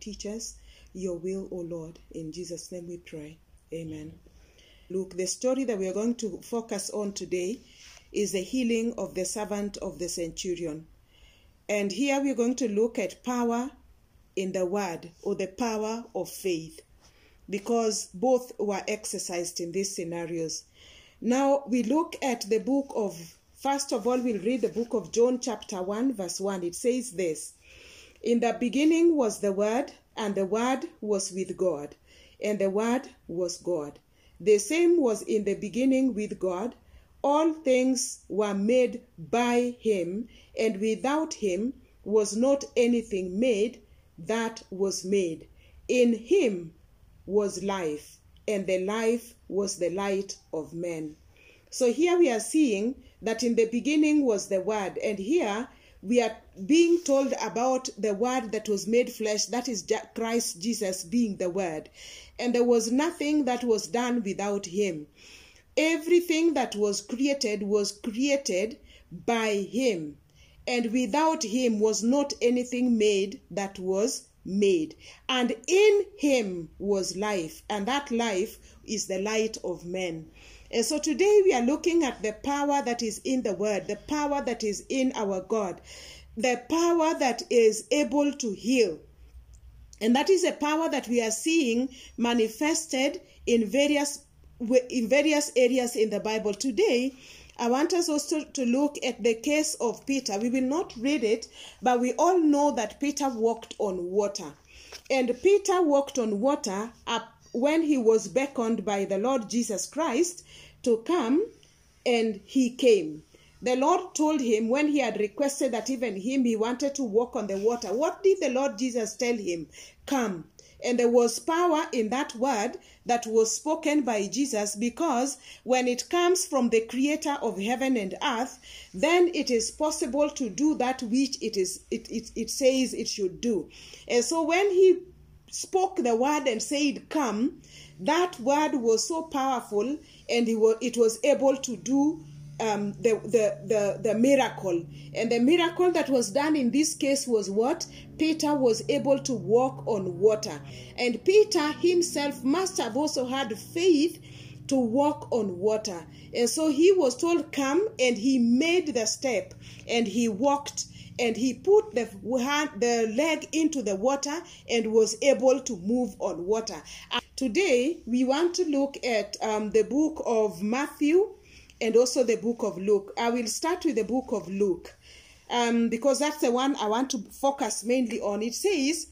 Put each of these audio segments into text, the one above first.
Teach us your will, O Lord. In Jesus' name we pray. Amen. Look, the story that we are going to focus on today is the healing of the servant of the centurion. And here we're going to look at power in the word or the power of faith because both were exercised in these scenarios. Now we look at the book of, first of all, we'll read the book of John, chapter 1, verse 1. It says this In the beginning was the Word, and the Word was with God, and the Word was God. The same was in the beginning with God. All things were made by him, and without him was not anything made that was made. In him was life, and the life was the light of men. So here we are seeing that in the beginning was the Word, and here we are being told about the Word that was made flesh, that is Christ Jesus being the Word. And there was nothing that was done without Him. Everything that was created was created by Him, and without Him was not anything made that was made. And in him was life, and that life is the light of men. And so today we are looking at the power that is in the word, the power that is in our God, the power that is able to heal. And that is a power that we are seeing manifested in various in various areas in the Bible. Today, I want us also to look at the case of Peter. We will not read it, but we all know that Peter walked on water. And Peter walked on water up when he was beckoned by the Lord Jesus Christ to come, and he came. The Lord told him when he had requested that even him he wanted to walk on the water. What did the Lord Jesus tell him? Come. And there was power in that word that was spoken by Jesus because when it comes from the creator of heaven and earth, then it is possible to do that which it is it, it, it says it should do. And so when he spoke the word and said, Come, that word was so powerful and it was able to do um, the, the, the, the miracle. And the miracle that was done in this case was what? Peter was able to walk on water. And Peter himself must have also had faith to walk on water. And so he was told, Come, and he made the step and he walked and he put the hand, the leg into the water and was able to move on water. Today, we want to look at um, the book of Matthew and also the book of Luke. I will start with the book of Luke um, because that's the one I want to focus mainly on. It says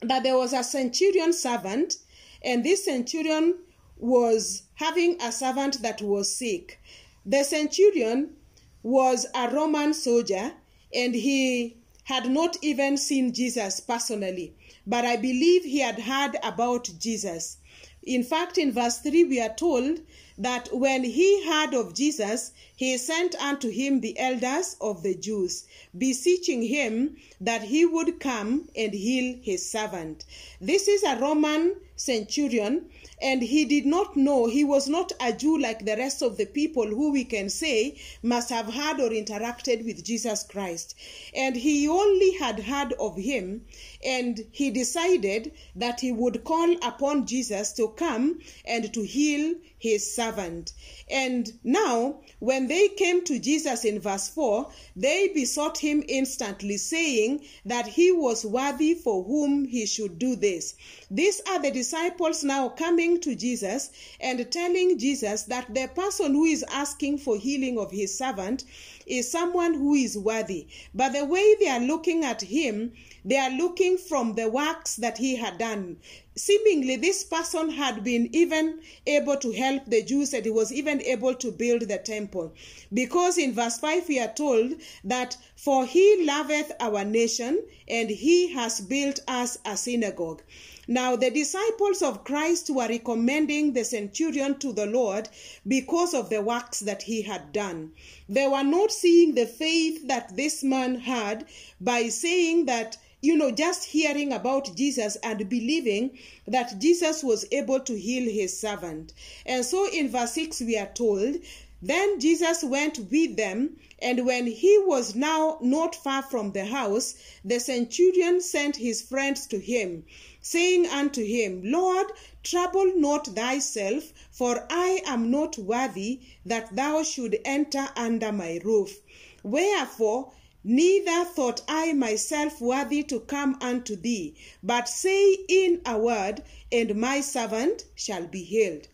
that there was a centurion servant, and this centurion was having a servant that was sick. The centurion was a Roman soldier, and he had not even seen Jesus personally, but I believe he had heard about Jesus. In fact, in verse 3, we are told that when he heard of Jesus, he sent unto him the elders of the Jews, beseeching him that he would come and heal his servant. This is a Roman centurion, and he did not know, he was not a Jew like the rest of the people who we can say must have heard or interacted with Jesus Christ. And he only had heard of him, and he decided that he would call upon Jesus to come and to heal his servant. And now, when they came to Jesus in verse 4, they besought him instantly, saying that he was worthy for whom he should do this. These are the disciples now coming to Jesus and telling Jesus that the person who is asking for healing of his servant is someone who is worthy. But the way they are looking at him, they are looking from the works that he had done. Seemingly, this person had been even able to help the Jews and he was even able to build the temple. Because in verse 5, we are told that, For he loveth our nation and he has built us a synagogue. Now, the disciples of Christ were recommending the centurion to the Lord because of the works that he had done. They were not seeing the faith that this man had by saying that you know, just hearing about Jesus and believing that Jesus was able to heal his servant. And so in verse 6, we are told Then Jesus went with them, and when he was now not far from the house, the centurion sent his friends to him, saying unto him, Lord, trouble not thyself, for I am not worthy that thou should enter under my roof. Wherefore, Neither thought I myself worthy to come unto thee, but say in a word, and my servant shall be healed.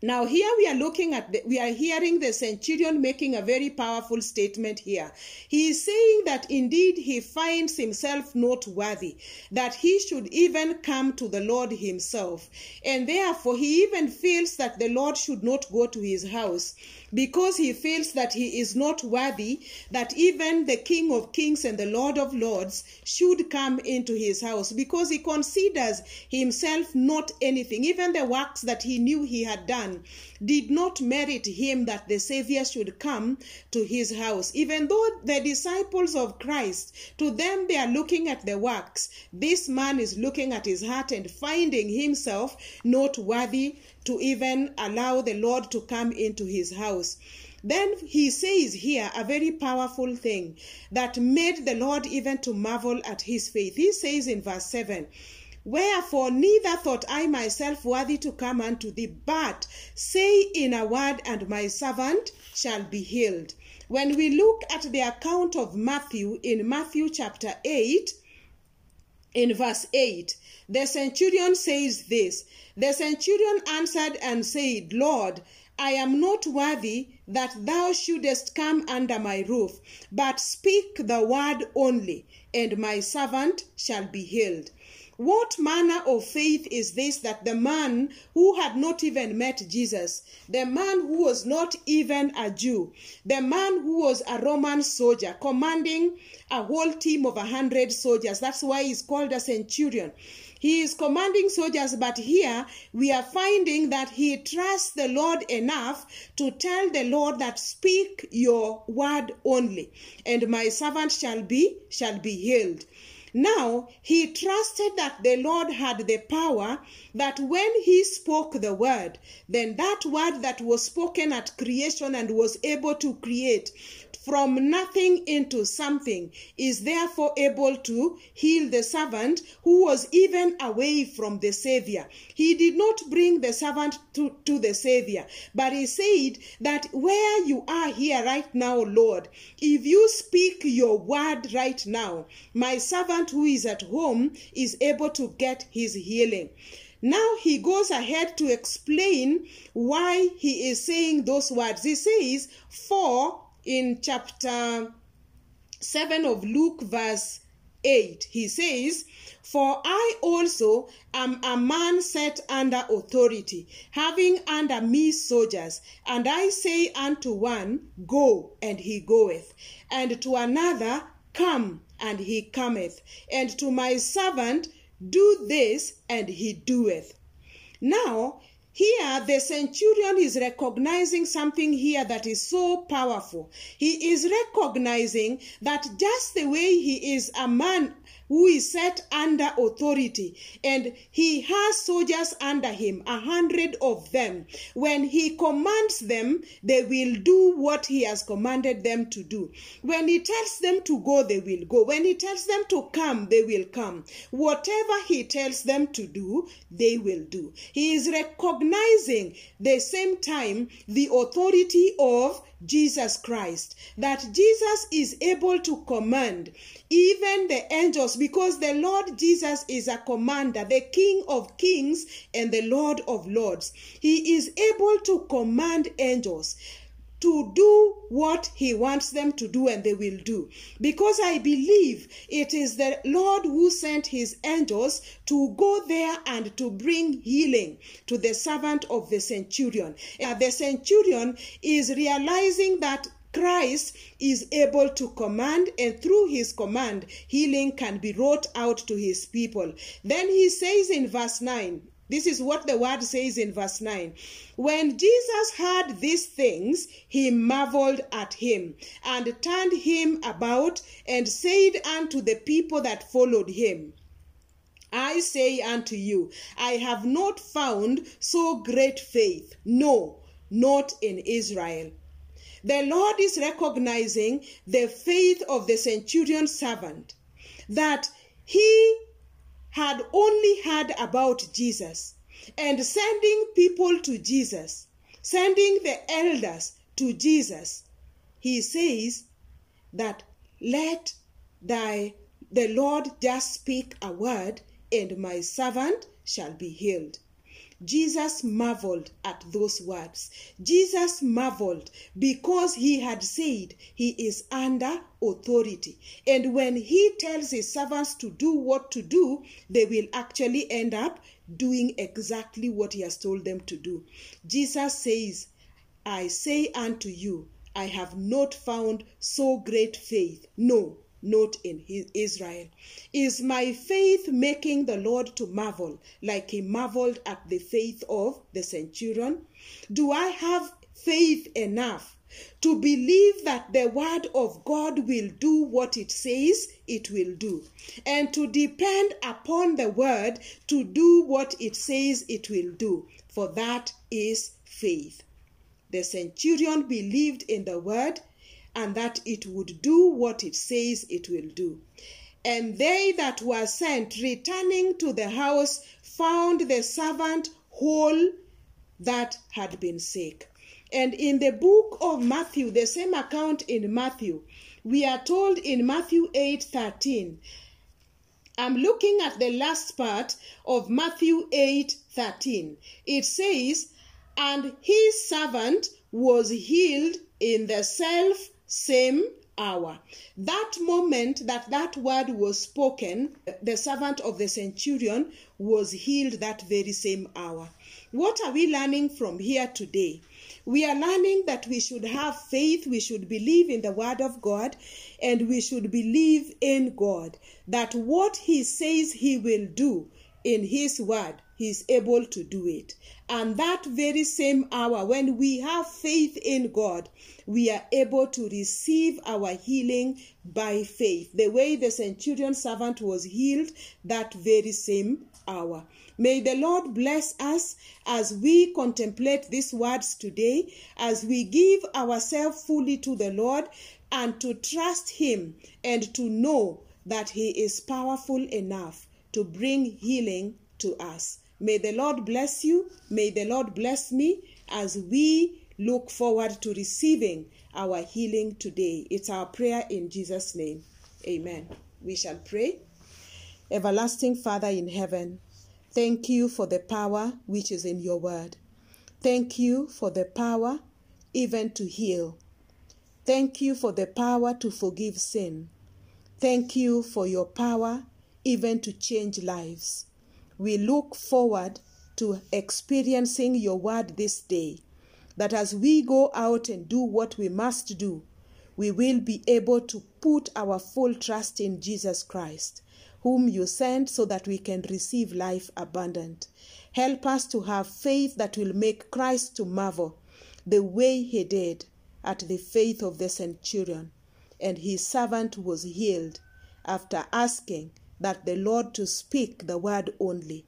Now, here we are looking at, the, we are hearing the centurion making a very powerful statement here. He is saying that indeed he finds himself not worthy, that he should even come to the Lord himself. And therefore, he even feels that the Lord should not go to his house because he feels that he is not worthy, that even the King of Kings and the Lord of Lords should come into his house because he considers himself not anything. Even the works that he knew he had done did not merit him that the Savior should come to his house. Even though the disciples of Christ, to them they are looking at the works, this man is looking at his heart and finding himself not worthy to even allow the Lord to come into his house. Then he says here a very powerful thing that made the Lord even to marvel at his faith. He says in verse 7 Wherefore, neither thought I myself worthy to come unto thee, but say in a word, and my servant shall be healed. When we look at the account of Matthew in Matthew chapter 8, in verse 8, the centurion says this The centurion answered and said, Lord, I am not worthy that thou shouldest come under my roof, but speak the word only, and my servant shall be healed. What manner of faith is this that the man who had not even met Jesus, the man who was not even a Jew, the man who was a Roman soldier commanding a whole team of a hundred soldiers, that's why he's called a centurion. He is commanding soldiers, but here we are finding that he trusts the Lord enough to tell the Lord that speak your word only, and my servant shall be shall be healed. Now he trusted that the Lord had the power that when he spoke the word, then that word that was spoken at creation and was able to create from nothing into something is therefore able to heal the servant who was even away from the Savior. He did not bring the servant to, to the Savior, but he said that where you are here right now, Lord, if you speak your word right now, my servant who is at home is able to get his healing. Now he goes ahead to explain why he is saying those words. He says, For in chapter 7 of Luke, verse 8, he says, For I also am a man set under authority, having under me soldiers, and I say unto one, Go, and he goeth, and to another, Come, and he cometh, and to my servant, Do this, and he doeth. Now, here, the centurion is recognizing something here that is so powerful. He is recognizing that just the way he is a man who is set under authority. And he has soldiers under him a hundred of them. When he commands them they will do what he has commanded them to do. When he tells them to go they will go. When he tells them to come they will come. Whatever he tells them to do they will do. He is recognizing the same time the authority of Jesus Christ, that Jesus is able to command even the angels because the Lord Jesus is a commander, the King of kings and the Lord of lords. He is able to command angels to do what he wants them to do and they will do because i believe it is the lord who sent his angels to go there and to bring healing to the servant of the centurion and the centurion is realizing that Christ is able to command, and through his command, healing can be wrought out to his people. Then he says in verse 9, this is what the word says in verse 9. When Jesus heard these things, he marveled at him and turned him about and said unto the people that followed him, I say unto you, I have not found so great faith, no, not in Israel. The Lord is recognizing the faith of the centurion servant that he had only heard about Jesus and sending people to Jesus, sending the elders to Jesus. He says that let thy the Lord just speak a word and my servant shall be healed. Jesus marveled at those words. Jesus marveled because he had said he is under authority. And when he tells his servants to do what to do, they will actually end up doing exactly what he has told them to do. Jesus says, I say unto you, I have not found so great faith. No, not in Israel. Is my faith making the Lord to marvel like he marveled at the faith of the centurion? Do I have faith enough to believe that the word of God will do what it says it will do, and to depend upon the word to do what it says it will do? For that is faith. The centurion believed in the word and that it would do what it says it will do. And they that were sent, returning to the house, found the servant whole that had been sick. And in the book of Matthew, the same account in Matthew, we are told in Matthew 8 13. I'm looking at the last part of Matthew 8 13. It says, And his servant was healed in the self same hour. That moment that that word was spoken, the servant of the centurion was healed that very same hour. What are we learning from here today? We are learning that we should have faith, we should believe in the word of God, and we should believe in God that what he says he will do in his word, he is able to do it. And that very same hour, when we have faith in God, we are able to receive our healing by faith. The way the centurion servant was healed that very same hour. May the Lord bless us as we contemplate these words today, as we give ourselves fully to the Lord and to trust Him and to know that He is powerful enough to bring healing to us. May the Lord bless you. May the Lord bless me as we look forward to receiving our healing today. It's our prayer in Jesus' name. Amen. We shall pray. Everlasting Father in heaven, thank you for the power which is in your word. Thank you for the power even to heal. Thank you for the power to forgive sin. Thank you for your power even to change lives. We look forward to experiencing your word this day, that as we go out and do what we must do, we will be able to put our full trust in Jesus Christ, whom you sent so that we can receive life abundant. Help us to have faith that will make Christ to marvel the way he did at the faith of the centurion. And his servant was healed after asking that the Lord to speak the word only.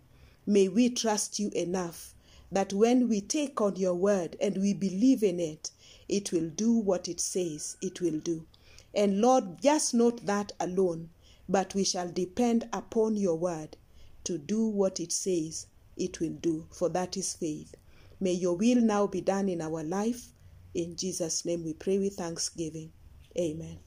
May we trust you enough that when we take on your word and we believe in it, it will do what it says it will do. And Lord, just not that alone, but we shall depend upon your word to do what it says it will do, for that is faith. May your will now be done in our life. In Jesus' name we pray with thanksgiving. Amen.